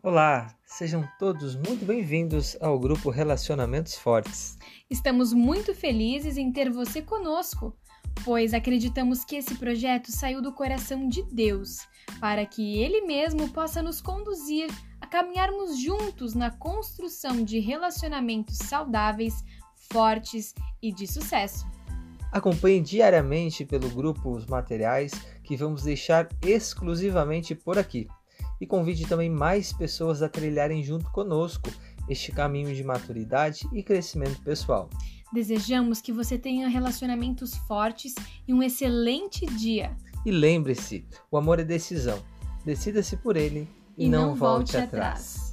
Olá, sejam todos muito bem-vindos ao grupo Relacionamentos Fortes. Estamos muito felizes em ter você conosco, pois acreditamos que esse projeto saiu do coração de Deus, para que Ele mesmo possa nos conduzir a caminharmos juntos na construção de relacionamentos saudáveis, fortes e de sucesso. Acompanhe diariamente pelo grupo os materiais que vamos deixar exclusivamente por aqui e convide também mais pessoas a trilharem junto conosco este caminho de maturidade e crescimento pessoal. Desejamos que você tenha relacionamentos fortes e um excelente dia. E lembre-se, o amor é decisão. Decida-se por ele e, E não, não volte volte atrás. atrás.